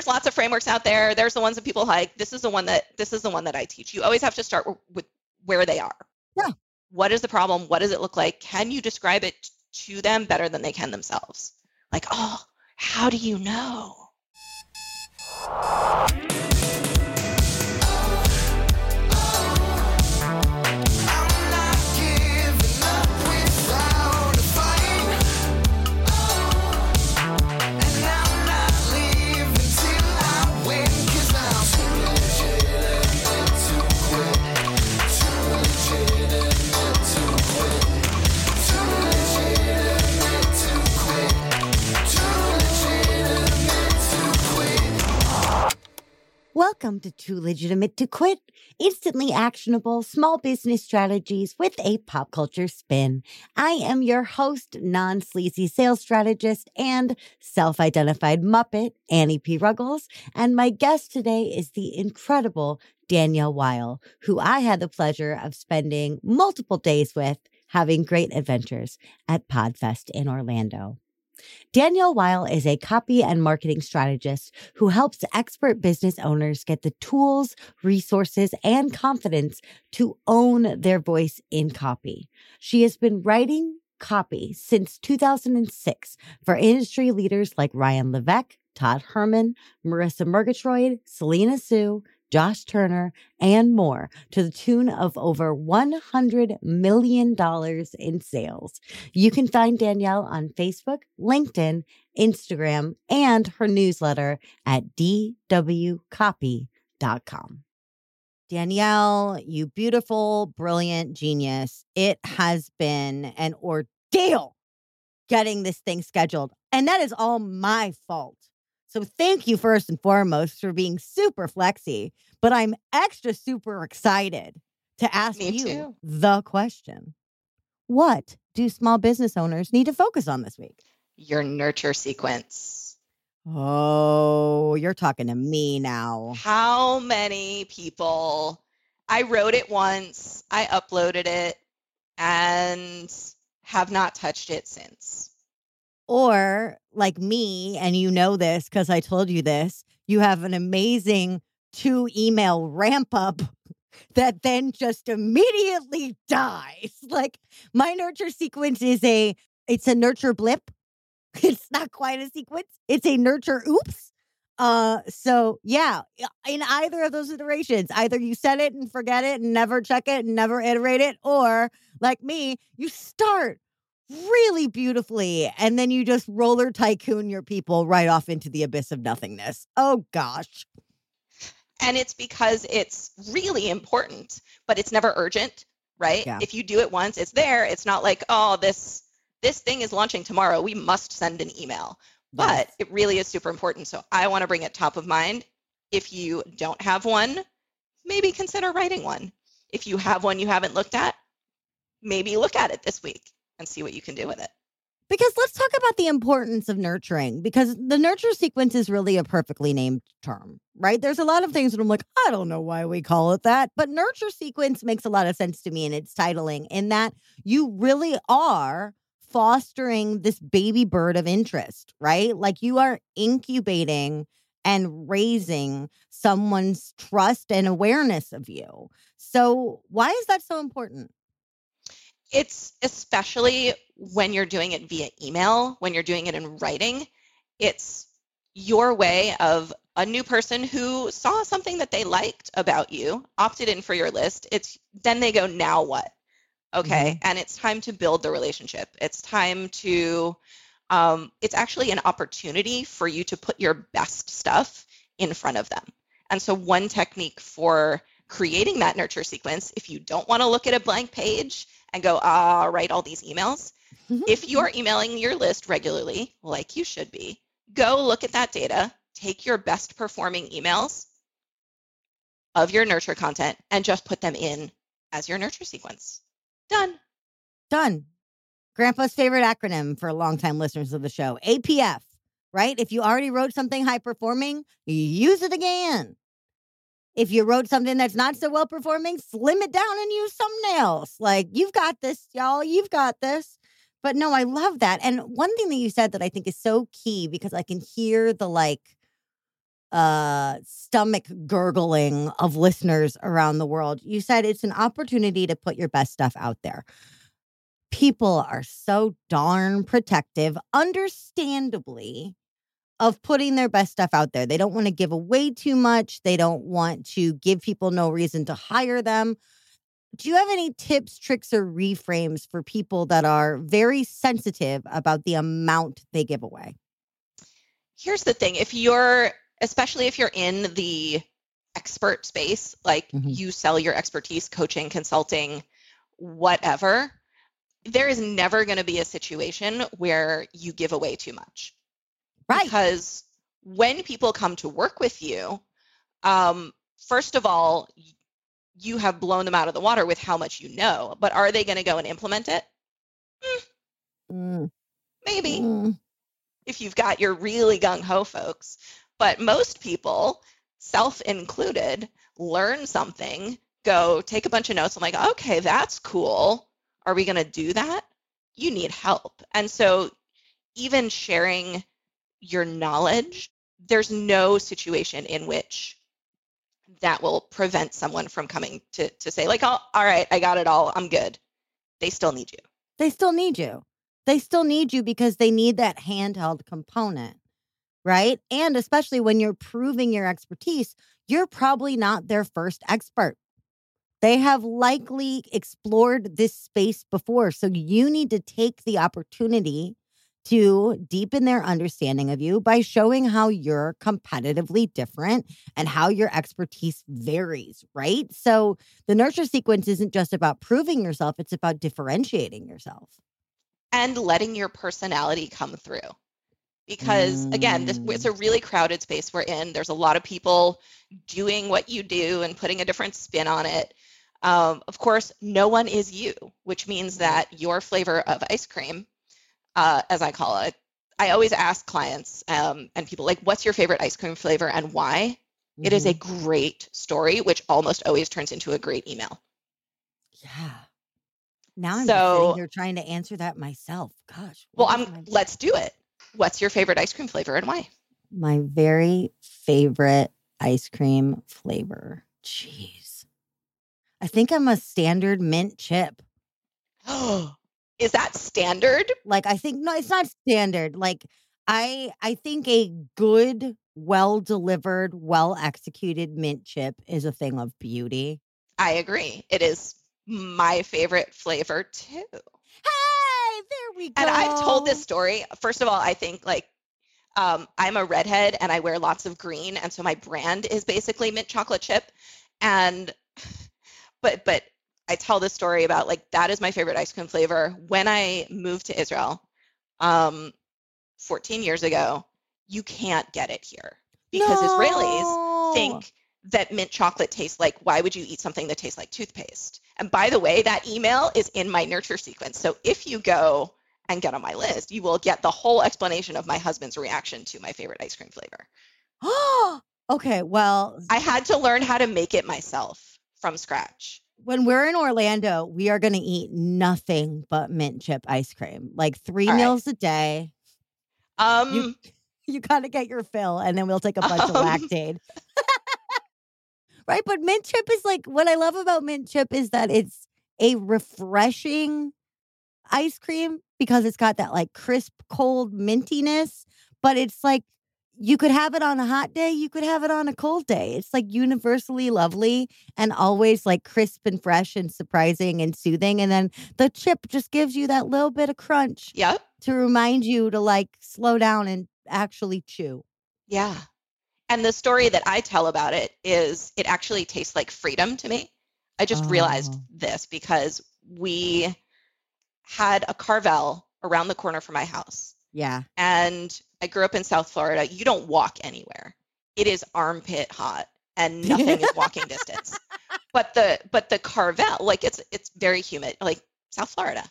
there's lots of frameworks out there. There's the ones that people like. This is the one that this is the one that I teach. You always have to start with where they are. Yeah. What is the problem? What does it look like? Can you describe it to them better than they can themselves? Like, oh, how do you know? Welcome to Too Legitimate to Quit, instantly actionable small business strategies with a pop culture spin. I am your host, non sleazy sales strategist and self identified Muppet, Annie P. Ruggles. And my guest today is the incredible Danielle Weil, who I had the pleasure of spending multiple days with, having great adventures at PodFest in Orlando. Danielle Weil is a copy and marketing strategist who helps expert business owners get the tools, resources, and confidence to own their voice in copy. She has been writing copy since 2006 for industry leaders like Ryan Levesque, Todd Herman, Marisa Murgatroyd, Selena Soo, Josh Turner, and more to the tune of over $100 million in sales. You can find Danielle on Facebook, LinkedIn, Instagram, and her newsletter at dwcopy.com. Danielle, you beautiful, brilliant genius. It has been an ordeal getting this thing scheduled. And that is all my fault. So thank you first and foremost for being super flexy, but I'm extra super excited to ask Me you too. the question. What do small business owners need to focus on this week? Your nurture sequence. Oh, you're talking to me now. How many people? I wrote it once, I uploaded it, and have not touched it since. Or like me, and you know this because I told you this, you have an amazing two email ramp up that then just immediately dies. Like my nurture sequence is a it's a nurture blip. It's not quite a sequence. It's a nurture oops. Uh so yeah, in either of those iterations, either you set it and forget it and never check it and never iterate it, or like me, you start really beautifully and then you just roller tycoon your people right off into the abyss of nothingness. Oh gosh. And it's because it's really important, but it's never urgent, right? Yeah. If you do it once, it's there. It's not like, oh, this this thing is launching tomorrow. We must send an email. But Yes. it really is super important. So I want to bring it top of mind. If you don't have one, maybe consider writing one. If you have one you haven't looked at, maybe look at it this week and see what you can do with it. Because let's talk about the importance of nurturing because the nurture sequence is really a perfectly named term, right? There's a lot of things that I'm like, I don't know why we call it that, but nurture sequence makes a lot of sense to me in its titling in that you really are fostering this baby bird of interest, right? Like you are incubating and raising someone's trust and awareness of you. So, why is that so important? It's especially when you're doing it via email, when you're doing it in writing, it's your way of a new person who saw something that they liked about you, opted in for your list. It's then they go, now what? Okay. And it's time to build the relationship. It's time to, um, it's actually an opportunity for you to put your best stuff in front of them. And so, one technique for creating that nurture sequence, if you don't want to look at a blank page and go, ah, write all these emails, if you are emailing your list regularly, like you should be, go look at that data, take your best performing emails of your nurture content, and just put them in as your nurture sequence. Done. Done. Grandpa's favorite acronym for longtime listeners of the show APF, right? If you already wrote something high performing, use it again. If you wrote something that's not so well performing, slim it down and use something else. Like, you've got this, y'all. You've got this. But no, I love that. And one thing that you said that I think is so key because I can hear the like uh stomach gurgling of listeners around the world. You said it's an opportunity to put your best stuff out there. People are so darn protective, understandably, of putting their best stuff out there. They don't want to give away too much. They don't want to give people no reason to hire them. Do you have any tips, tricks, or reframes for people that are very sensitive about the amount they give away? Here's the thing if you're, especially if you're in the expert space, like mm-hmm. you sell your expertise, coaching, consulting, whatever, there is never going to be a situation where you give away too much. Right. Because when people come to work with you, um, first of all, you have blown them out of the water with how much you know. But are they going to go and implement it? Mm, mm. Maybe. Mm. If you've got your really gung ho folks. But most people, self included, learn something, go take a bunch of notes. I'm like, okay, that's cool. Are we going to do that? You need help. And so even sharing your knowledge, there's no situation in which that will prevent someone from coming to to say like, "Oh, all right, I got it all. I'm good." They still need you. They still need you. They still need you because they need that handheld component, right? And especially when you're proving your expertise, you're probably not their first expert. They have likely explored this space before. So you need to take the opportunity to deepen their understanding of you by showing how you're competitively different and how your expertise varies, right? So the nurture sequence isn't just about proving yourself, it's about differentiating yourself and letting your personality come through. Because again, this, it's a mm. really crowded space we're in. There's a lot of people doing what you do and putting a different spin on it. Um, of course, no one is you, which means that your flavor of ice cream uh, as I call it. I always ask clients um, and people like, "What's your favorite ice cream flavor and why?" Mm-hmm. It is a mm-hmm. great story, which almost always turns into a great email. Yeah. Now I'm so, sitting here trying to answer that myself. Gosh. Well, I'm. Let's do it. What's your favorite ice cream flavor and why? My very favorite ice cream flavor. Jeez. I think I'm a standard mint chip. Oh, is that standard? Like I think no, it's not standard. Like I I think a good, well delivered, well executed mint chip is a thing of beauty. I agree. It is my favorite flavor too. Hey, there we go. And I've told this story. First of all, I think like um, I'm a redhead and I wear lots of green, and so my brand is basically mint chocolate chip. And but but I tell this story about like that is my favorite ice cream flavor. When I moved to Israel, um, 14 years ago, you can't get it here because no. Israelis think that mint chocolate tastes like why would you eat something that tastes like toothpaste? And by the way, that email is in my nurture sequence. So if you go and get on my list, you will get the whole explanation of my husband's reaction to my favorite ice cream flavor. Oh, okay. Well, I had to learn how to make it myself from scratch when we're in Orlando, we are going to eat nothing but mint chip ice cream, like three All meals right. a day. Um, you, you got to get your fill, and then we'll take a bunch um, of Lactaid. right, but mint chip is like what I love about mint chip is that it's a refreshing ice cream because it's got that like crisp, cold mintiness, but it's like you could have it on a hot day, you could have it on a cold day. It's like universally lovely and always like crisp and fresh and surprising and soothing. And then the chip just gives you that little bit of crunch. Yep. To remind you to like slow down and actually chew. Yeah. And the story that I tell about it is it actually tastes like freedom to me. I just oh. realized this because we had a Carvel around the corner from my house. Yeah. And I grew up in South Florida. You don't walk anywhere. It is armpit hot and nothing is walking distance. But the but the Carvel, like it's it's very humid, like South Florida.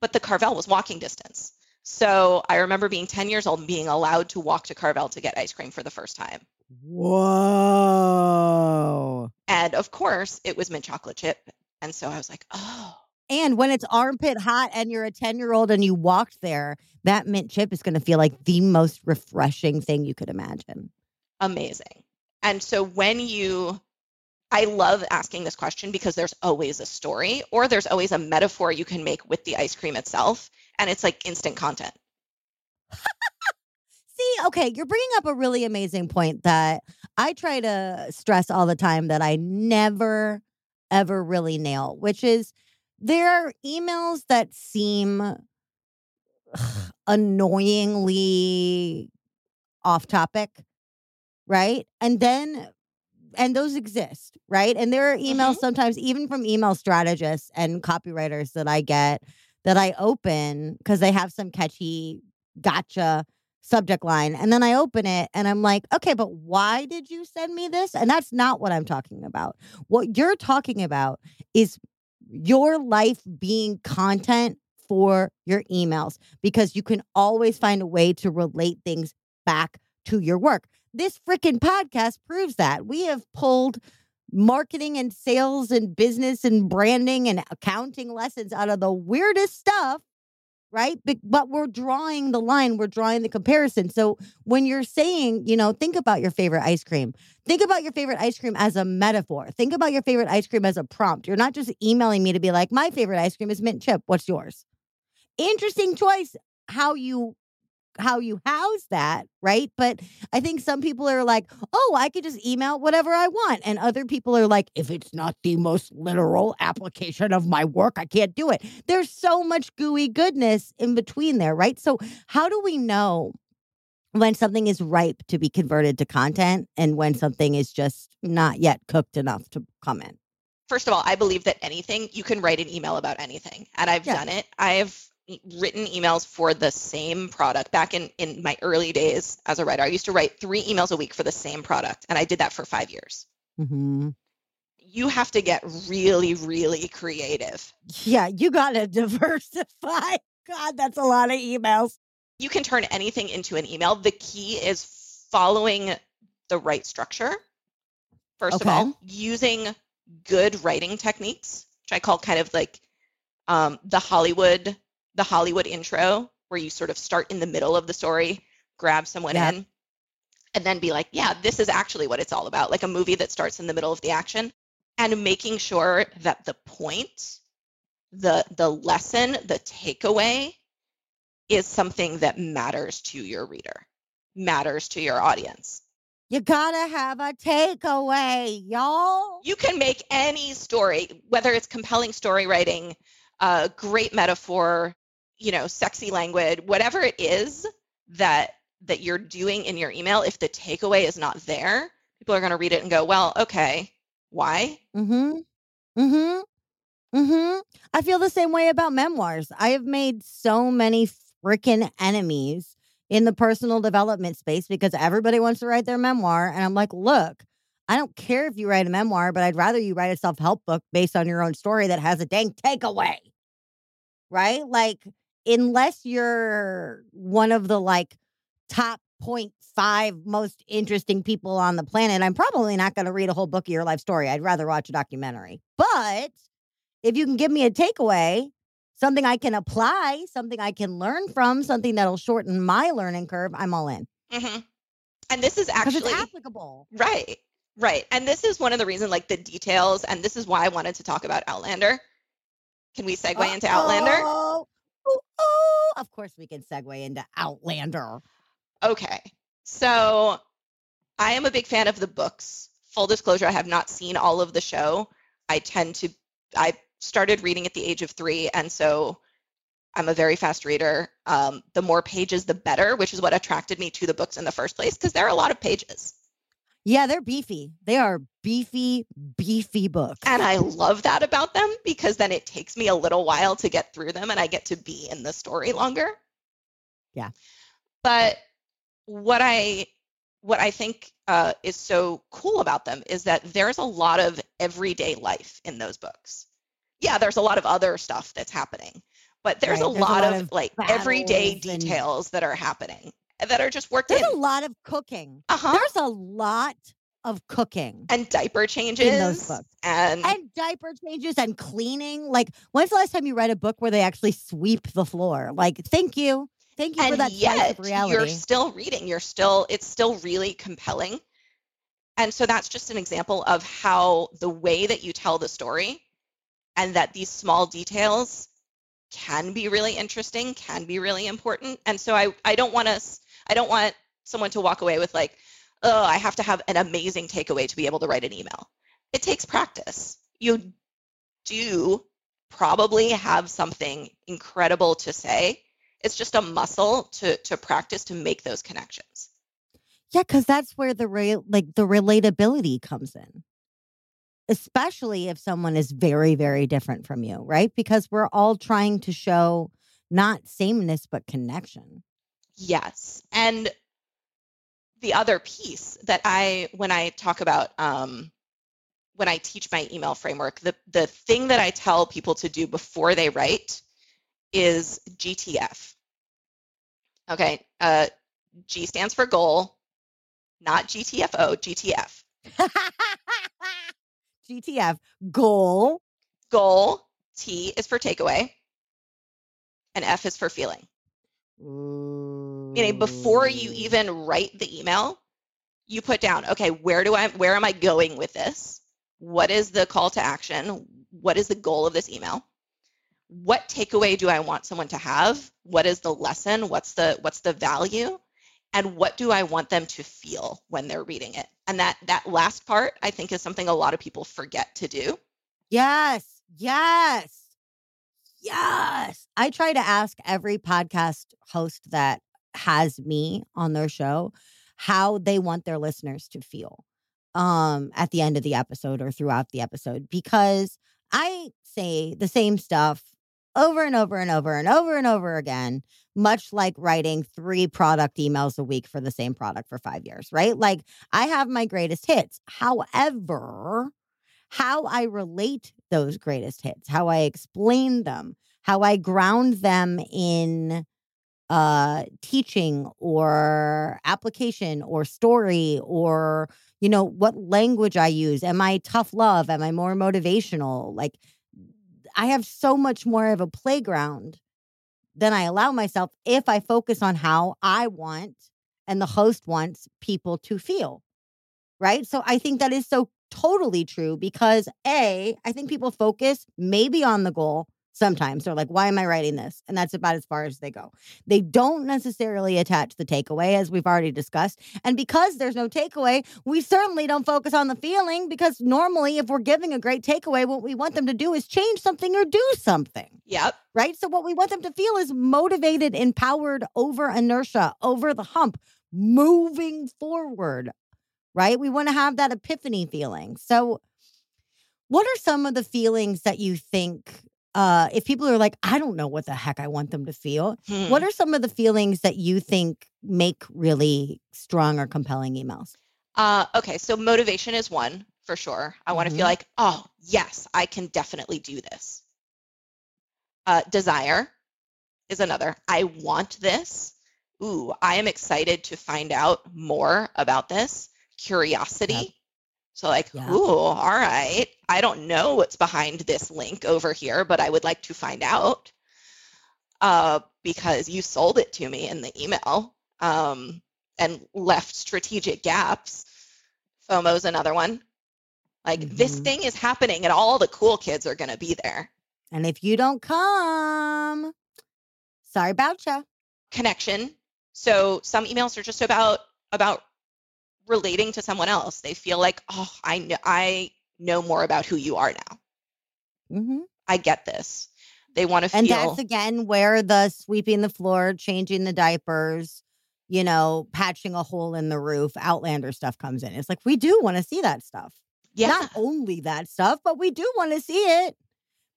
But the Carvel was walking distance. So I remember being 10 years old and being allowed to walk to Carvel to get ice cream for the first time. Whoa. And of course, it was mint chocolate chip. And so I was like, oh, and when it's armpit hot and you're a 10 year old and you walked there, that mint chip is going to feel like the most refreshing thing you could imagine. Amazing. And so when you, I love asking this question because there's always a story or there's always a metaphor you can make with the ice cream itself. And it's like instant content. See, okay, you're bringing up a really amazing point that I try to stress all the time that I never, ever really nail, which is there are emails that seem ugh, annoyingly off topic, right? And then, and those exist, right? And there are emails Mhm. sometimes, even from email strategists and copywriters that I get that I open because they have some catchy gotcha subject line. And then I open it and I'm like, okay, but why did you send me this? And that's not what I'm talking about. What you're talking about is your life being content for your emails because you can always find a way to relate things back to your work. This freaking podcast proves that. We have pulled marketing and sales and business and branding and accounting lessons out of the weirdest stuff right? But, we're drawing the line, we're drawing the comparison. So when you're saying, you know, think about your favorite ice cream, think about your favorite ice cream as a metaphor. Think about your favorite ice cream as a prompt. You're not just emailing me to be like, my favorite ice cream is mint chip. What's yours? Interesting choice how you how you house that, right? But I think some people are like, oh, I could just email whatever I want. And other people are like, if it's not the most literal application of my work, I can't do it. There's so much gooey goodness in between there, right? So, how do we know when something is ripe to be converted to content and when something is just not yet cooked enough to come in? First of all, I believe that anything, you can write an email about anything. And I've Yeah. done it. I've written emails for the same product back in, in my early days as a writer. I used to write three emails a week for the same product. And I did that for five years. Mm-hmm. You have to get really, really creative. Yeah, you got to diversify. God, that's a lot of emails. You can turn anything into an email. The key is following the right structure. First Okay. of all, using good writing techniques, which I call kind of like um, the Hollywood, the Hollywood intro, where you sort of start in the middle of the story, grab someone Yeah. in, and then be like, yeah, this is actually what it's all about, like a movie that starts in the middle of the action, and making sure that the point, the the lesson, the takeaway is something that matters to your reader, matters to your audience. You gotta have a takeaway, y'all. You can make any story, whether it's compelling story writing, uh, great metaphor, you know, sexy language, whatever it is that that you're doing in your email. If the takeaway is not there, people are going to read it and go, "Well, okay, why?" Mm-hmm. Mm-hmm. Mm-hmm. I feel the same way about memoirs. I have made so many freaking enemies in the personal development space because everybody wants to write their memoir. And I'm like, look, I don't care if you write a memoir, but I'd rather you write a self-help book based on your own story that has a dang takeaway. Right? Like, unless you're one of the like top 0.5 most interesting people on the planet, I'm probably not going to read a whole book of your life story. I'd rather watch a documentary. But if you can give me a takeaway, something I can apply, something I can learn from, something that'll shorten my learning curve, I'm all in. hmm And this is actually applicable. Right. Right. And this is one of the reasons, like the details, and this is why I wanted to talk about Outlander. Can we segue into Outlander? Oh. Of course, we can segue into Outlander. Okay. So I am a big fan of the books. Full disclosure, I have not seen all of the show. I tend to, I started reading at the age of three, and so I'm a very fast reader. Um, the more pages, the better, which is what attracted me to the books in the first place, because there are a lot of pages. Yeah, they're beefy. They are beefy, beefy books. And I love that about them because then it takes me a little while to get through them and I get to be in the story longer. Yeah. But what I what I think uh, is so cool about them is that there's a lot of everyday life in those books. Yeah, there's a lot of other stuff that's happening, but there's, Right, a, there's a lot lot of, of like everyday and- details that are happening that are just worked There's in. a lot of cooking. uh-huh. There's a lot of cooking. and diaper changes in those books. and and diaper changes and cleaning. Like, when's the last time you read a book where they actually sweep the floor? Like, thank you. Thank you for and that slice yet of reality. you're still reading you're still it's still really compelling And so that's just an example of how the way that you tell the story and that these small details can be really interesting, can be really important. And so I, I don't want us, I don't want someone to walk away with like, oh, I have to have an amazing takeaway to be able to write an email. It takes practice. You do probably have something incredible to say. It's just a muscle to to practice to make those connections. Yeah, because that's where the re- like the relatability comes in. Especially if someone is very, very different from you, right? Because we're all trying to show not sameness but connection. Yes. And the other piece that I when I talk about um, when I teach my email framework, the, the thing that I tell people to do before they write is GTF. Okay, uh, G stands for goal, not GTFO, GTF. GTF, goal. Goal, T is for takeaway, and F is for feeling. Ooh. Meaning before you even write the email, you put down, okay, where do I where am I going with this? What is the call to action? What is the goal of this email? What takeaway do I want someone to have? What is the lesson? What's the what's the value? And what do I want them to feel when they're reading it? And that that last part I think is something a lot of people forget to do. Yes. Yes. Yes. I try to ask every podcast host that has me on their show how they want their listeners to feel um at the end of the episode or throughout the episode because I say the same stuff over and over and over and over and over again, much like writing three product emails a week for the same product for five years, right? Like I have my greatest hits. However, how I relate those greatest hits, how I explain them, how I ground them in uh teaching or application or story or you know what language I use. Am I tough love? Am I more motivational? Like I have so much more of a playground than I allow myself if I focus on how I want and the host wants people to feel right? So I think that is so totally true because a I think people focus maybe on the goal sometimes. They're like why am i writing this? And that's about as far as they go. They don't necessarily attach the takeaway as we've already discussed and because there's no takeaway we certainly don't focus on the feeling because normally if we're giving a great takeaway what we want them to do is change something or do something Yep. right? So what we want them to feel is motivated empowered over inertia over the hump moving forward right we want to have that epiphany feeling so what are some of the feelings that you think uh, if people are like, I don't know what the heck I want them to feel, Hmm. what are some of the feelings that you think make really strong or compelling emails? Uh, okay, so motivation is one for sure. I want to feel like, oh, yes, I can definitely do this. Uh, desire is another. I want this. Ooh, I am excited to find out more about this. Curiosity. Yep. So, like, Yep. ooh, all right. I don't know what's behind this link over here, but I would like to find out uh, because you sold it to me in the email um, and left strategic gaps. FOMO's another one. Like this Mhm. thing is happening and all the cool kids are going to be there. And if you don't come, sorry about you. Connection. So some emails are just about about relating to someone else. They feel like, "Oh, I know I know more about who you are now. hmm I get this." They want to feel. And that's again where the sweeping the floor, changing the diapers, you know, patching a hole in the roof, Outlander stuff comes in. It's like we do want to see that stuff. yeah. Not only that stuff, but we do want to see it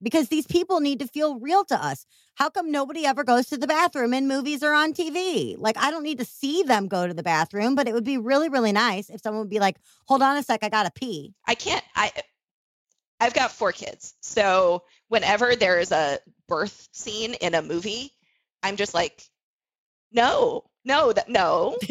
because these people need to feel real to us. How come nobody ever goes to the bathroom in movies or on TV? Like, I don't need to see them go to the bathroom, but it would be really, really nice if someone would be like, hold on a sec, I got to pee. I can't I eh, I've got four kids. So whenever there is a birth scene in a movie, I'm just like, no, no, that no,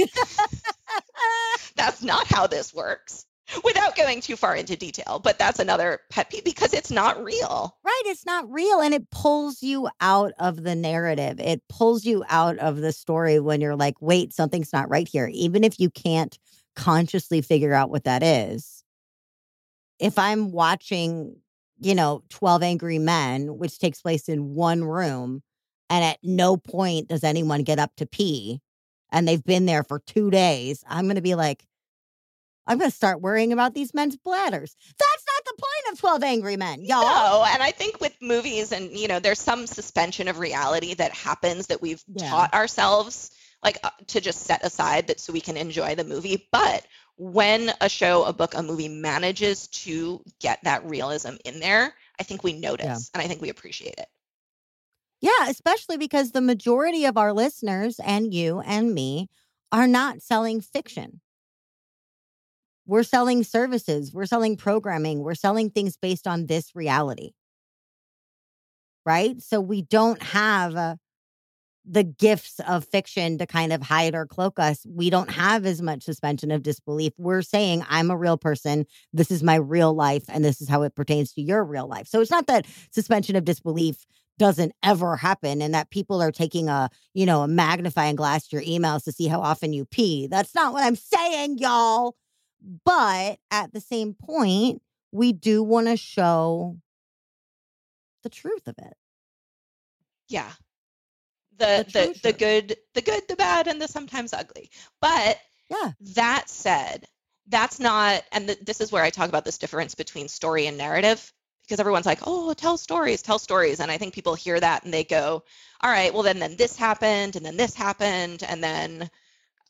that's not how this works. Without going too far into detail, but that's another pet peeve because it's not real. Right. It's not real. And it pulls you out of the narrative. It pulls you out of the story when you're like, wait, something's not right here. Even if you can't consciously figure out what that is. If I'm watching, you know, 12 Angry Men, which takes place in one room, and at no point does anyone get up to pee, and they've been there for two days, I'm going to be like, I'm going to start worrying about these men's bladders. That's not the point of 12 Angry Men, y'all. No, and I think with movies and you know, there's some suspension of reality that happens that we've Yeah. taught ourselves like uh, to just set aside that so we can enjoy the movie. But when a show, a book, a movie manages to get that realism in there, I think we notice and I think we appreciate it. Yeah, especially because the majority of our listeners and you and me are not selling fiction. We're selling services, we're selling programming, we're selling things based on this reality. Right? So we don't have uh, the gifts of fiction to kind of hide or cloak us. We don't have as much suspension of disbelief. We're saying, I'm a real person. This is my real life, and this is how it pertains to your real life. So it's not that suspension of disbelief doesn't ever happen and that people are taking a you know a magnifying glass to your emails to see how often you pee that's not what i'm saying y'all but at the same point we do want to show the truth of it Yeah. The The the the good, the good, the bad, and the sometimes ugly. But yeah that said, that's not, and th- this is where I talk about this difference between story and narrative, because everyone's like, "Oh, tell stories, tell stories," and I think people hear that and they go, "All right, well then, then this happened, and then this happened, and then,"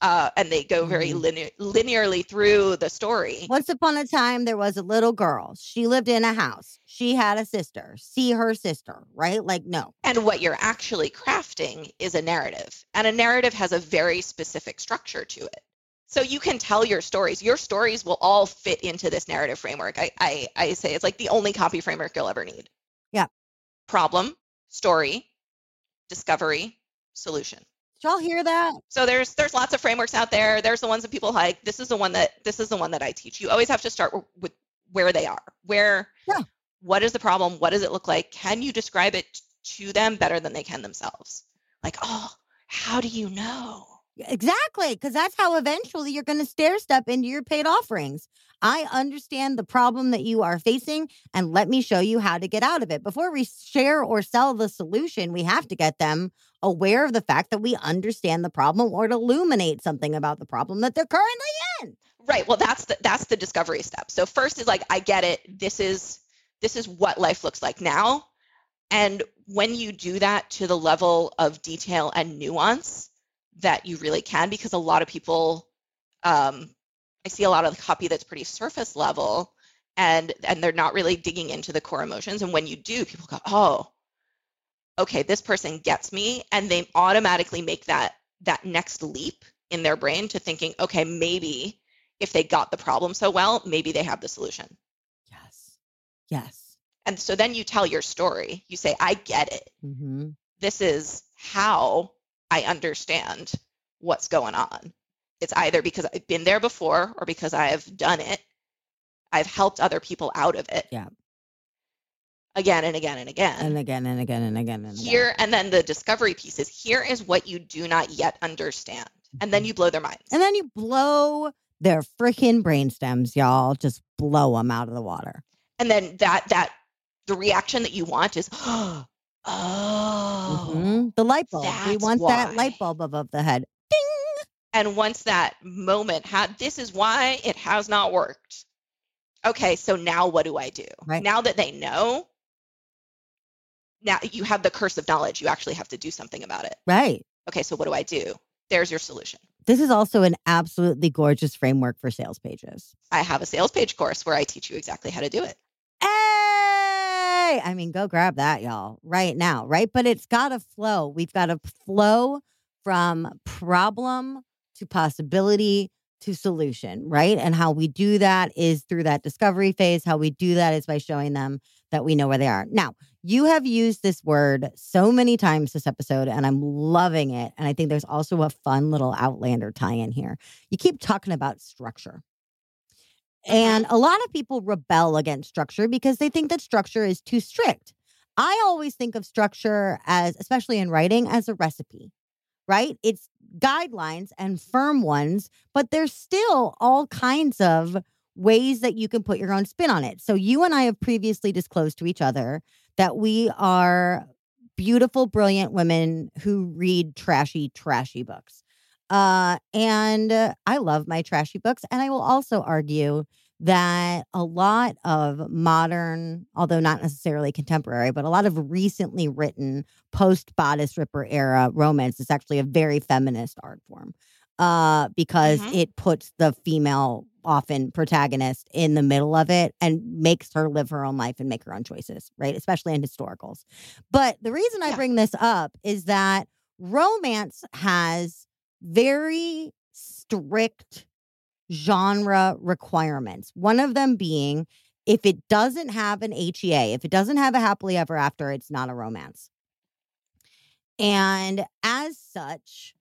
uh, and they go very Mhm. linear, linearly through the story. once upon a time there was a little girl she lived in a house she had a sister see her sister right like no And what you're actually crafting is a narrative. And a narrative has a very specific structure to it. So you can tell your stories. Your stories will all fit into this narrative framework. I, I, I say it's like the only copy framework you'll ever need. Yeah. Problem, story, discovery, solution. Did y'all hear that So there's there's lots of frameworks out there. There's the ones that people like. This is the one that this is the one that I teach. You always have to start with where they are. Where Yeah. what is the problem? What does it look like? Can you describe it to them better than they can themselves? Like, oh, how do you know? Exactly, because that's how eventually you're going to stair step into your paid offerings. I understand the problem that you are facing, and let me show you how to get out of it. Before we share or sell the solution, we have to get them aware of the fact that we understand the problem or to illuminate something about the problem that they're currently in. Right. Well, that's the that's the discovery step. So first is like, I get it. This is this is what life looks like now. And when you do that to the level of detail and nuance that you really can, because a lot of people, um, I see a lot of the copy that's pretty surface level, and and they're not really digging into the core emotions. And when you do, people go, oh, okay, this person gets me, and they automatically make that that next leap in their brain to thinking, okay, maybe if they got the problem so well, maybe they have the solution. Yes. Yes. And so then you tell your story. You say, I get it. Mm-hmm. This is how I understand what's going on. It's either because I've been there before or because I have done it. I've helped other people out of it. Yeah. Again and again and again. And again and again and again and again. here and then the discovery piece is here is what you do not yet understand. And then you blow their minds. And then you blow their freaking brainstems, y'all. Just blow them out of the water. and then that that the reaction that you want is oh Mhm. The light bulb. We want that light bulb above the head. And once that moment had this is why it has not worked okay so now what do i do Right. now that they know now you have the curse of knowledge you actually have to do something about it Right. okay so what do i do there's your solution This is also an absolutely gorgeous framework for sales pages. i have a sales page course where i teach you exactly how to do it Hey! I mean, go grab that, y'all, right now, right? But it's got to flow. We've got to flow from problem to possibility to solution, right? And how we do that is through that discovery phase. How we do that is by showing them that we know where they are. Now, you have used this word so many times this episode, and I'm loving it. And I think there's also a fun little Outlander tie in here. You keep talking about structure. Uh-huh. And a lot of people rebel against structure because they think that structure is too strict. I always think of structure as, especially in writing, as a recipe, right? It's guidelines and firm ones, but there's still all kinds of ways that you can put your own spin on it. So you and I have previously disclosed to each other that we are beautiful, brilliant women who read trashy, trashy books. Uh, and uh, I love my trashy books. And I will also argue that a lot of modern, although not necessarily contemporary, but a lot of recently written post bodice ripper era romance is actually a very feminist art form uh, because Mhm. it puts the female, often protagonist, in the middle of it and makes her live her own life and make her own choices, right? Especially in historicals. But the reason I Yeah. bring this up is that romance has very strict genre requirements. One of them being if it doesn't have an HEA, if it doesn't have a happily ever after, it's not a romance. And as such,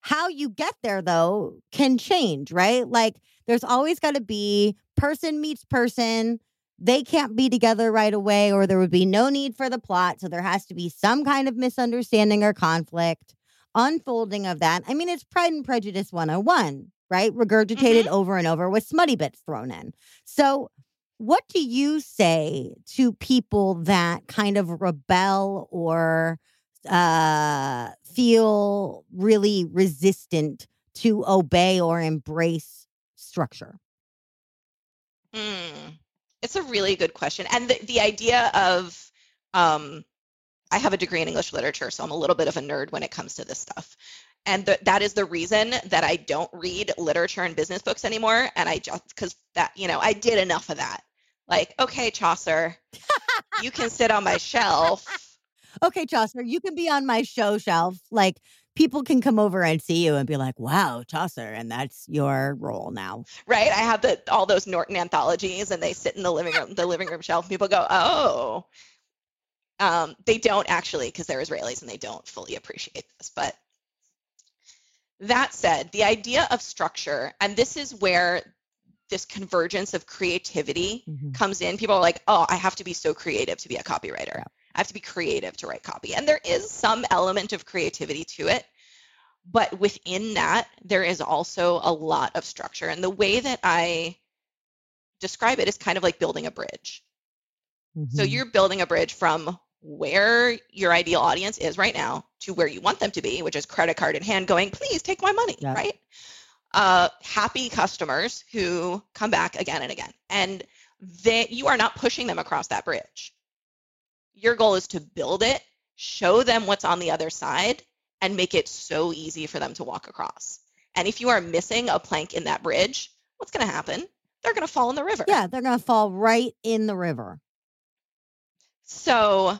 how you get there though can change, right? Like there's always got to be person meets person. They can't be together right away, or there would be no need for the plot. So there has to be some kind of misunderstanding or conflict, unfolding of that. I mean, it's Pride and Prejudice 101, right? Regurgitated over and over with smutty bits thrown in. So, what do you say to people that kind of rebel or uh, feel really resistant to obey or embrace structure? Hmm. It's a really good question. And the, the idea of, um, I have a degree in English literature, so I'm a little bit of a nerd when it comes to this stuff. And th- that is the reason that I don't read literature and business books anymore. And I just, because that, you know, I did enough of that. Like, okay, Chaucer, you can sit on my shelf. Okay, Chaucer, you can be on my show shelf. Like people can come over and see you and be like, "Wow, Chaucer," and that's your role now. right? I have the all those Norton anthologies, and they sit in the living room, the living room shelf. People go, "Oh." Um, they don't actually, because they're Israelis and they don't fully appreciate this. But that said, the idea of structure, and this is where this convergence of creativity comes in. People are like, "Oh, I have to be so creative to be a copywriter. Yeah. I have to be creative to write copy." And there is some element of creativity to it, but within that, there is also a lot of structure. And the way that I describe it is kind of like building a bridge. So Mhm. you're building a bridge from where your ideal audience is right now to where you want them to be, which is credit card in hand going, please take my money, Yeah. right? Uh, happy customers who come back again and again. And you are not pushing them across that bridge. Your goal is to build it, show them what's on the other side, and make it so easy for them to walk across. And if you are missing a plank in that bridge, what's going to happen? They're going to fall in the river. yeah, they're gonna fall right in the river. So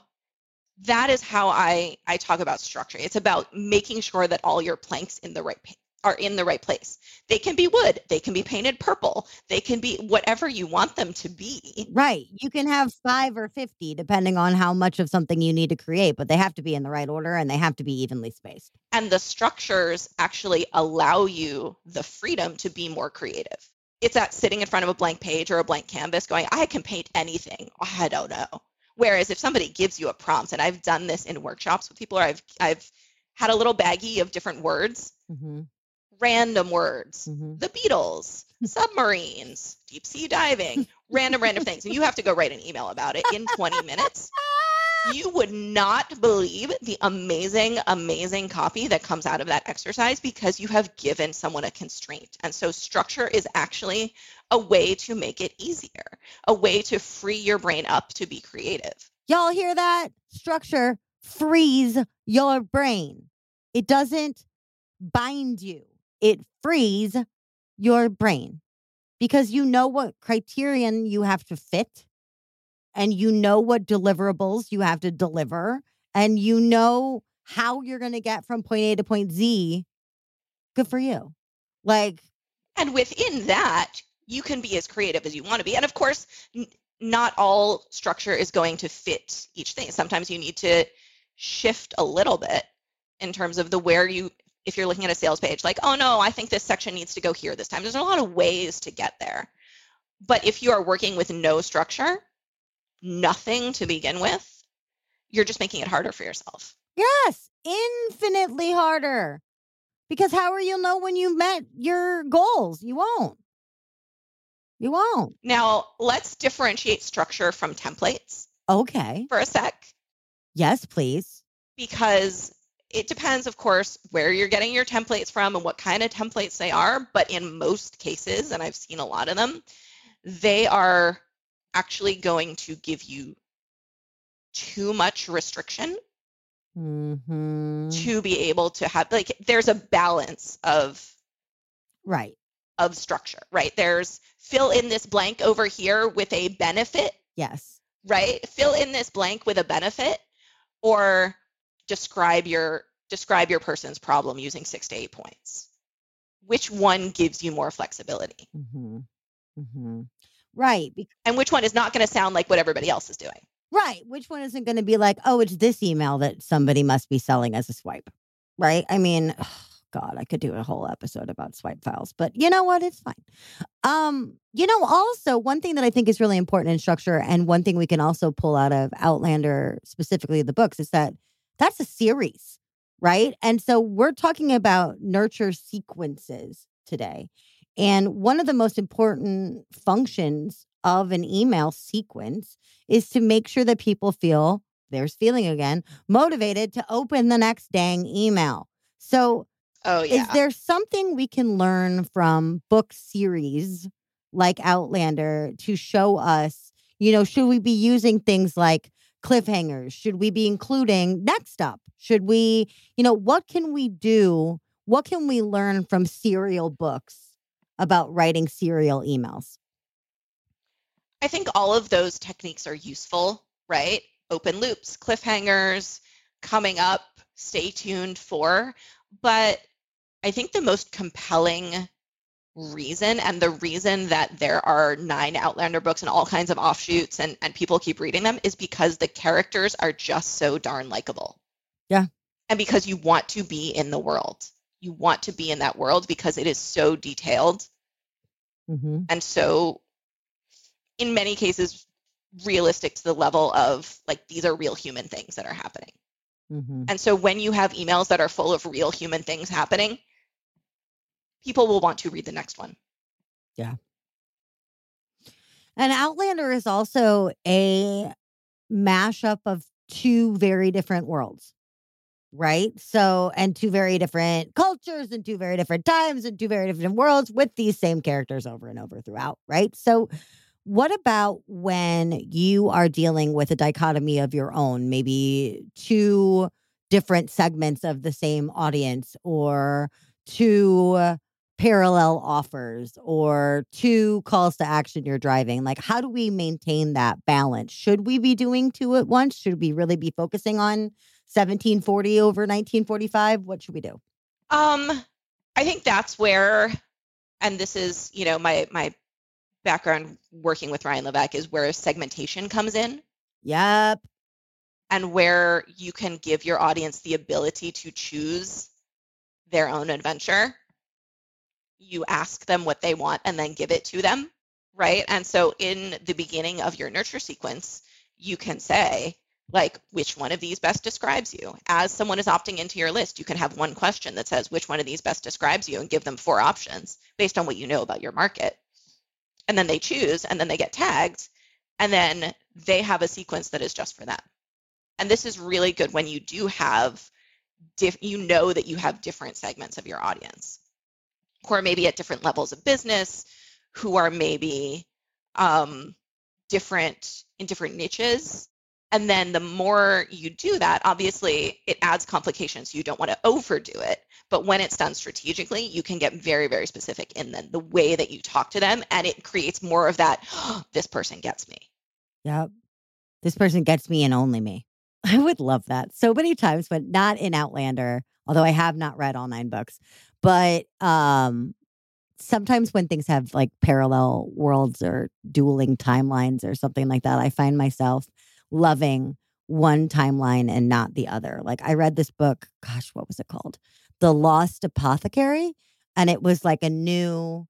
that is how I I talk about structure. It's about making sure that all your planks in the right are in the right place. They can be wood, they can be painted purple, they can be whatever you want them to be. Right. You can have five or 50, depending on how much of something you need to create, but they have to be in the right order and they have to be evenly spaced. And the structures actually allow you the freedom to be more creative. It's at sitting in front of a blank page or a blank canvas going, I can paint anything. I don't know. Whereas if somebody gives you a prompt, and I've done this in workshops with people, or I've I've had a little baggie of different words, Mm-hmm. random words, Mm-hmm. the Beatles, submarines, deep sea diving, random, random things. And you have to go write an email about it in 20 minutes. You would not believe the amazing, amazing copy that comes out of that exercise because you have given someone a constraint. And so structure is actually a way to make it easier, a way to free your brain up to be creative. Y'all hear that? Structure frees your brain. It doesn't bind you, it frees your brain because you know what criterion you have to fit and you know what deliverables you have to deliver and you know how you're going to get from point A to point Z. Good for you. Like, And within that, you can be as creative as you want to be. And of course, n- not all structure is going to fit each thing. Sometimes you need to shift a little bit in terms of the where you, if you're looking at a sales page, like, oh no, I think this section needs to go here this time. There's a lot of ways to get there. But if you are working with no structure, nothing to begin with, you're just making it harder for yourself. yes, infinitely harder. Because how are you know when you've met your goals? You won't. You won't. Now, let's differentiate structure from templates Okay. for a sec Yes, please. because it depends, of course, where you're getting your templates from and what kind of templates they are. But in most cases, and I've seen a lot of them, they are actually going to give you too much restriction hmm to be able to have like there's a balance of Right. of structure right there's fill in this blank over here with a benefit Yes. right fill in this blank with a benefit or describe your describe your person's problem using 6 to 8 points which one gives you more flexibility mm-hmm. hmm Right. And which one is not going to sound like what everybody else is doing right. Which one isn't going to be like, oh, it's this email that somebody must be selling as a swipe? Right. I mean, God, I could do a whole episode about swipe files, but you know what? It's fine. Um, you know, also one thing that I think is really important in structure, and one thing we can also pull out of Outlander, specifically the books, is that that's a series, right? And so we're talking about nurture sequences today. And one of the most important functions of an email sequence is to make sure that people feel there's feeling again motivated to open the next dang email. So, oh yeah is there something we can learn from book series like Outlander to show us, you know, should we be using things like cliffhangers? Should we be including next up? Should we, you know, what can we do? What can we learn from serial books about writing serial emails? I think all of those techniques are useful, right? Open loops, cliffhangers, coming up, stay tuned for. But I think the most compelling reason and the reason that there are nine Outlander books and all kinds of offshoots and, and people keep reading them is because the characters are just so darn likable. Yeah. And because you want to be in the world. You want to be in that world because it is so detailed Mm-hmm. and so in many cases realistic to the level of like these are real human things that are happening Mm-hmm. and so when you have emails that are full of real human things happening people will want to read the next one Yeah. And Outlander is also a mashup of two very different worlds, right? So, and two very different cultures and two very different times and two very different worlds with these same characters over and over throughout, right? So, what about when you are dealing with a dichotomy of your own, maybe two different segments of the same audience or two parallel offers or two calls to action you're driving like how do we maintain that balance should we be doing two at once should we really be focusing on 1740 over 1945 what should we do um i think that's where and this is you know my my background working with ryan levesque is where segmentation comes in yep and where you can give your audience the ability to choose their own adventure. You ask them what they want and then give it to them, right? And so in the beginning of your nurture sequence, you can say, like, which one of these best describes you? As someone is opting into your list, you can have one question that says, which one of these best describes you, and give them four options based on what you know about your market. And then they choose, and then they get tagged, and then they have a sequence that is just for them. And this is really good when you do have, diff- you know that you have different segments of your audience who are maybe at different levels of business, who are maybe um, different in different niches. And then the more you do that, obviously it adds complications. You don't want to overdo it. But when it's done strategically, you can get very, very specific in then the way that you talk to them. And it creates more of that, oh, this person gets me. yep this person gets me and only me i would love that so many times but not in outlander although i have not read all nine books but um sometimes when things have like parallel worlds or dueling timelines or something like that i find myself loving one timeline and not the other like i read this book gosh what was it called the lost apothecary and it was like a new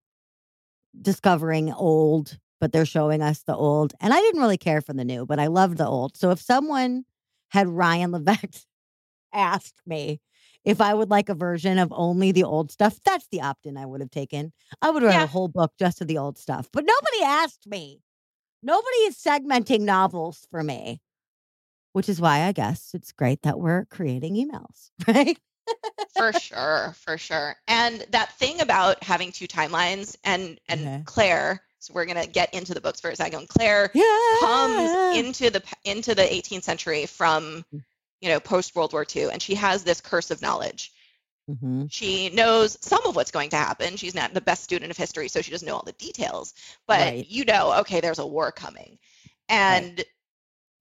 discovering old but they're showing us the old and i didn't really care for the new but i loved the old so if someone had ryan levesque asked me if I would like a version of only the old stuff, that's the opt in I would have taken. I would write Yeah. a whole book just of the old stuff, but nobody asked me. Nobody is segmenting novels for me, which is why I guess it's great that we're creating emails, right? for sure, for sure. And that thing about having two timelines and and Okay. Claire, so we're gonna get into the books for a second. Claire Yeah. comes into the into the 18th century from Mm. you know post World War II, and she has this curse of knowledge. Mhm. She knows some of what's going to happen. She's not the best student of history, so she doesn't know all the details. But Right. you know, okay, there's a war coming, and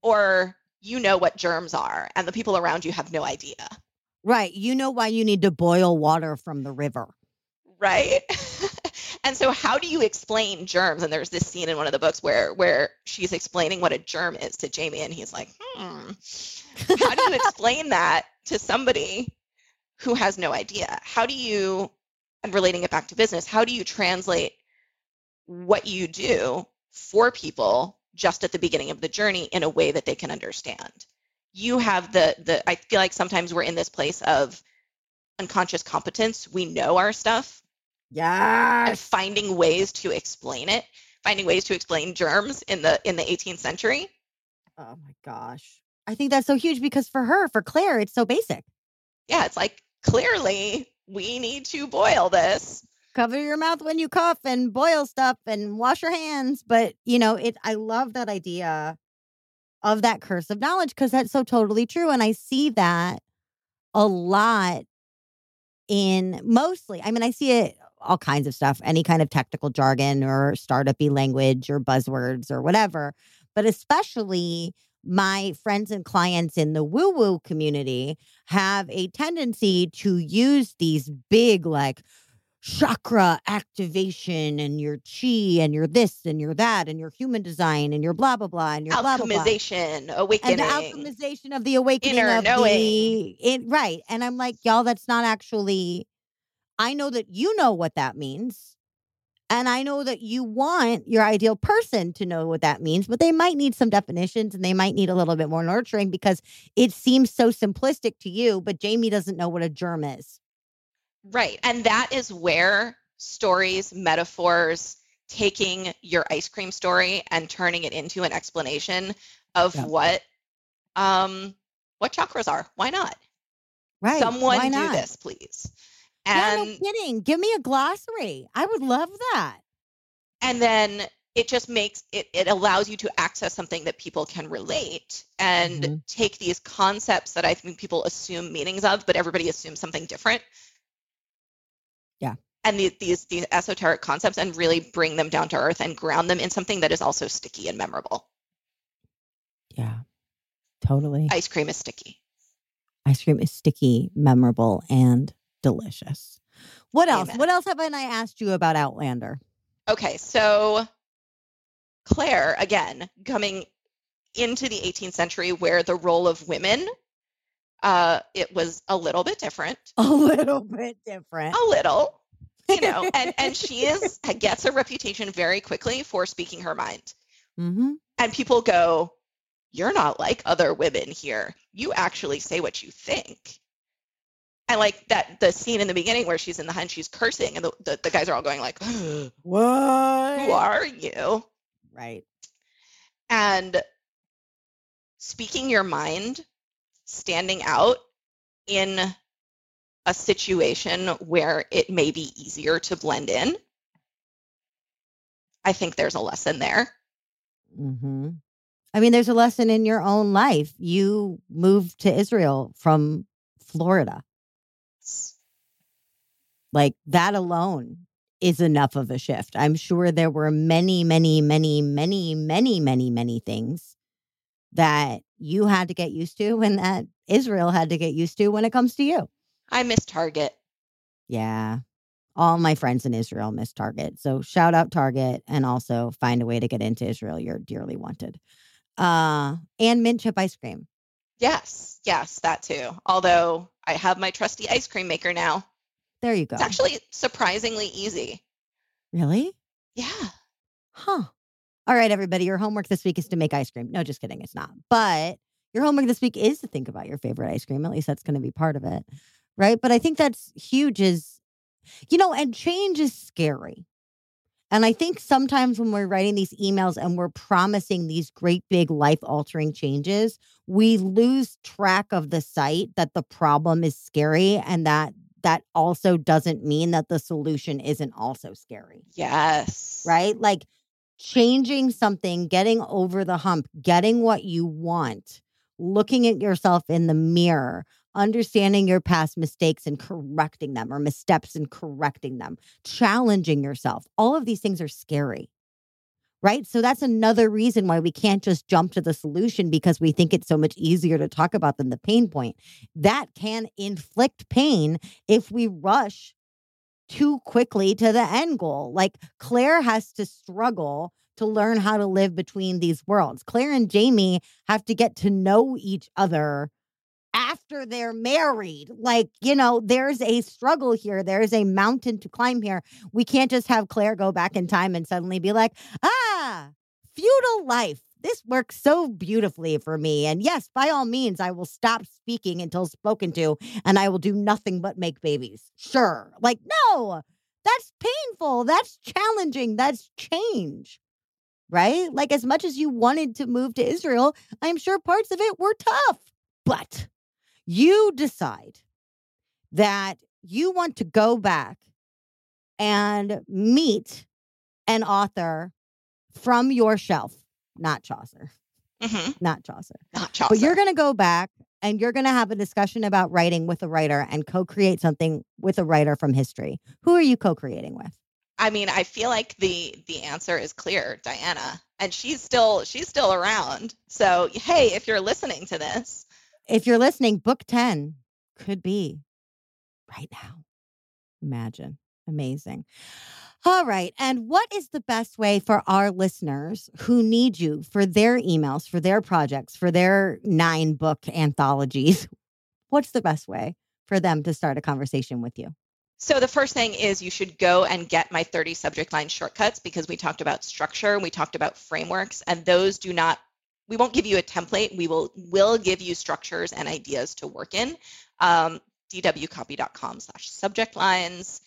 or you know what germs are, and the people around you have no idea. Right. You know why you need to boil water from the river. right and so how do you explain germs and there's this scene in one of the books where where she's explaining what a germ is to jamie and he's like hmm how do you explain that to somebody who has no idea how do you and relating it back to business how do you translate what you do for people just at the beginning of the journey in a way that they can understand you have the the i feel like sometimes we're in this place of unconscious competence we know our stuff Yeah. and finding ways to explain it finding ways to explain germs in the in the 18th century Oh my gosh. I think that's so huge because for her, for Claire, it's so basic. Yeah it's like clearly we need to boil this Cover your mouth when you cough and boil stuff and wash your hands. But, you know, it I love that idea of that curse of knowledge because that's so totally true. And I see that a lot in mostly, I mean, I see it all kinds of stuff, any kind of technical jargon or startupy language or buzzwords or whatever. But especially my friends and clients in the woo woo community have a tendency to use these big, like, chakra activation and your chi and your this and your that and your human design and your blah blah blah and your blah blah blah. Alchemization and awakening. the alchemization of the awakening Inner of knowing. the it right and i'm like y'all that's not actually i know that you know what that means and i know that you want your ideal person to know what that means but they might need some definitions and they might need a little bit more nurturing because it seems so simplistic to you but jamie doesn't know what a germ is Right. And that is where stories, metaphors, taking your ice cream story and turning it into an explanation of Yeah. what um what chakras are. Why not? right Someone why do not? this, please. Yeah, And no kidding give me a glossary i would love that and then it just makes it it allows you to access something that people can relate and Mhm. take these concepts that I think people assume meanings of, but everybody assumes something different. Yeah. And the, these these esoteric concepts and really bring them down to earth and ground them in something that is also sticky and memorable. yeah totally Ice cream is sticky. Ice cream is sticky, memorable, and delicious. What else? Amen. What else haven't I asked you about Outlander? Okay, so Claire, again, coming into the 18th century where the role of women, uh, it was a little bit different. A little bit different. A little, you know, and, and she is gets a reputation very quickly for speaking her mind. hmm And people go, You're not like other women here. You actually say what you think. And like that the scene in the beginning where she's in the hunt, she's cursing, and the, the, the guys are all going like, what Who are you? Right. and speaking your mind, standing out in a situation where it may be easier to blend in. I think there's a lesson there. hmm I mean, there's a lesson in your own life. You moved to Israel from Florida. Like that alone is enough of a shift. I'm sure there were many, many, many, many, many, many, many things that you had to get used to and that Israel had to get used to when it comes to you. I miss Target. Yeah. All my friends in Israel miss Target. So shout out Target and also find a way to get into Israel. You're dearly wanted. Uh and mint chip ice cream. Yes, yes, that too. Although I have my trusty ice cream maker now. There you go. It's actually surprisingly easy. really? Yeah. Huh. All right, everybody. Your homework this week is to make ice cream. No, just kidding. It's not. But your homework this week is to think about your favorite ice cream. At least that's going to be part of it. right? But I think that's huge is, you know, and change is scary. And I think sometimes when we're writing these emails and we're promising these great big life altering changes, we lose track of the sight that the problem is scary and that that also doesn't mean that the solution isn't also scary. Yes. Right? Like changing something, getting over the hump, getting what you want, looking at yourself in the mirror, understanding your past mistakes and correcting them or missteps and correcting them, challenging yourself. All of these things are scary. Right. So that's another reason why we can't just jump to the solution because we think it's so much easier to talk about than the pain point. That can inflict pain if we rush too quickly to the end goal. Like Claire has to struggle to learn how to live between these worlds. Claire and Jamie have to get to know each other after they're married. Like, you know, there's a struggle here. There's a mountain to climb here. We can't just have Claire go back in time and suddenly be like, ah, feudal life. This works so beautifully for me. And yes, by all means, I will stop speaking until spoken to and I will do nothing but make babies. Sure. Like, no, that's painful. That's challenging. That's change. Right? Like, as much as you wanted to move to Israel, I'm sure parts of it were tough. But you decide that you want to go back and meet an author from your shelf, not Chaucer, hmm not Chaucer. Not Chaucer. But you're going to go back and you're going to have a discussion about writing with a writer and co create something with a writer from history. Who are you co creating with? I mean, I feel like the the answer is clear, Diana, and she's still she's still around. So, hey, if you're listening to this, If you're listening, book 10 could be right now. Imagine. Amazing. All right. And what is the best way for our listeners who need you for their emails, for their projects, for their nine book anthologies? What's the best way for them to start a conversation with you? So the first thing is you should go and get my 30 subject line shortcuts because we talked about structure, we talked about frameworks, and those do not we won't give you a template. We will will give you structures and ideas to work in. Um, dwcopy.com slash subject lines.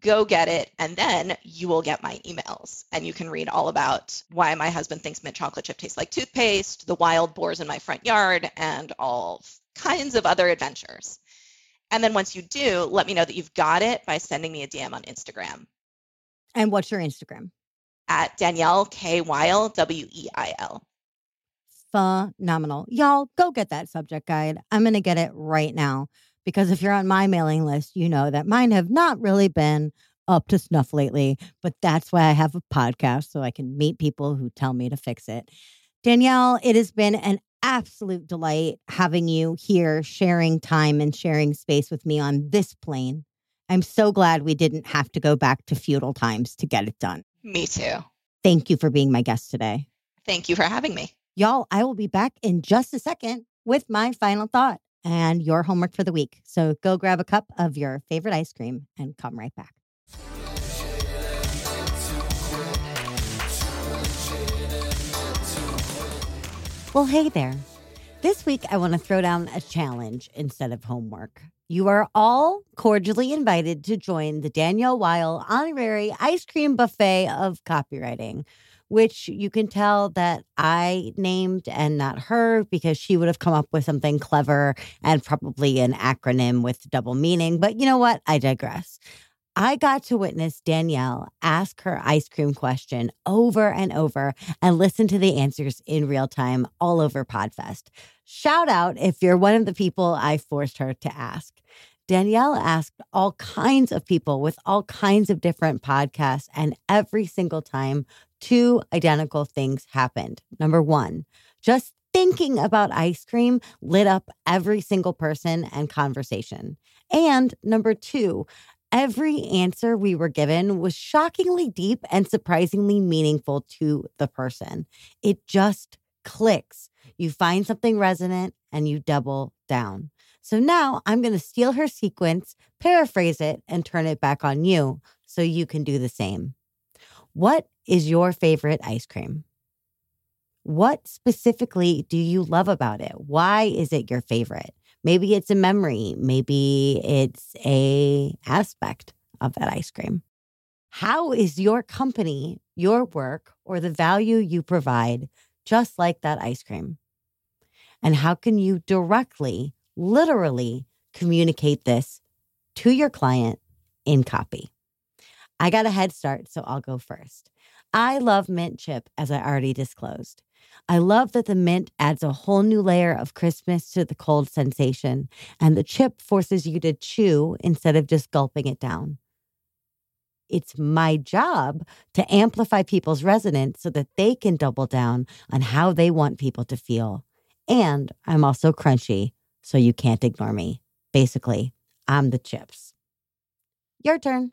Go get it, and then you will get my emails, and you can read all about why my husband thinks mint chocolate chip tastes like toothpaste, the wild boars in my front yard, and all kinds of other adventures. And then once you do, let me know that you've got it by sending me a DM on Instagram And what's your Instagram? at Danielle K Weil W E I L. phenomenal. Y'all, go get that subject guide. I'm going to get it right now because if you're on my mailing list, you know that mine have not really been up to snuff lately, but that's why I have a podcast so I can meet people who tell me to fix it. Danielle, it has been an absolute delight having you here sharing time and sharing space with me on this plane. I'm so glad we didn't have to go back to feudal times to get it done. Me too. Thank you for being my guest today. Thank you for having me. Y'all, I will be back in just a second with my final thought and your homework for the week. So go grab a cup of your favorite ice cream and come right back. Well, hey there. This week, I want to throw down a challenge instead of homework. You are all cordially invited to join the Danielle Weil Honorary Ice Cream Buffet of Copywriting, which you can tell that I named and not her because she would have come up with something clever and probably an acronym with double meaning. But you know what? I digress. I got to witness Danielle ask her ice cream question over and over and listen to the answers in real time all over Podfest. Shout out if you're one of the people I forced her to ask. Danielle asked all kinds of people with all kinds of different podcasts, and every single time, two identical things happened. Number one, just thinking about ice cream lit up every single person and conversation. And number two, every answer we were given was shockingly deep and surprisingly meaningful to the person. It just clicks. You find something resonant and you double down. So now I'm going to steal her sequence, paraphrase it, and turn it back on you so you can do the same. What is your favorite ice cream? What specifically do you love about it? Why is it your favorite? Maybe it's a memory, maybe it's a aspect of that ice cream. How is your company, your work, or the value you provide just like that ice cream? And how can you directly, literally communicate this to your client in copy? I got a head start, so I'll go first. I love mint chip, as I already disclosed. I love that the mint adds a whole new layer of crispness to the cold sensation, and the chip forces you to chew instead of just gulping it down. It's my job to amplify people's resonance so that they can double down on how they want people to feel. And I'm also crunchy, so you can't ignore me. Basically, I'm the chips. Your turn.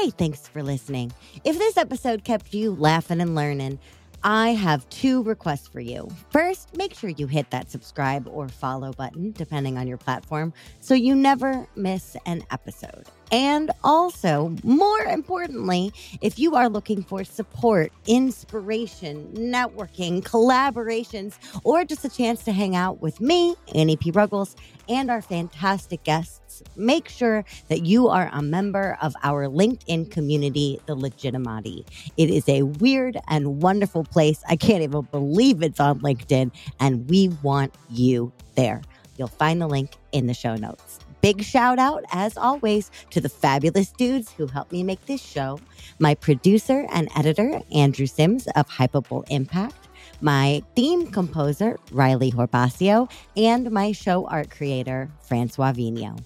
Hey, thanks for listening. If this episode kept you laughing and learning, I have two requests for you. First, make sure you hit that subscribe or follow button, depending on your platform, so you never miss an episode. And also, more importantly, if you are looking for support, inspiration, networking, collaborations, or just a chance to hang out with me, Annie P. Ruggles, and our fantastic guests, make sure that you are a member of our LinkedIn community, The Legitimati. It is a weird and wonderful place. I can't even believe it's on LinkedIn, and we want you there. You'll find the link in the show notes. Big shout out, as always, to the fabulous dudes who helped me make this show my producer and editor, Andrew Sims of Hypable Impact, my theme composer, Riley Horbasio, and my show art creator, Francois Vigno.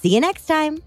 See you next time.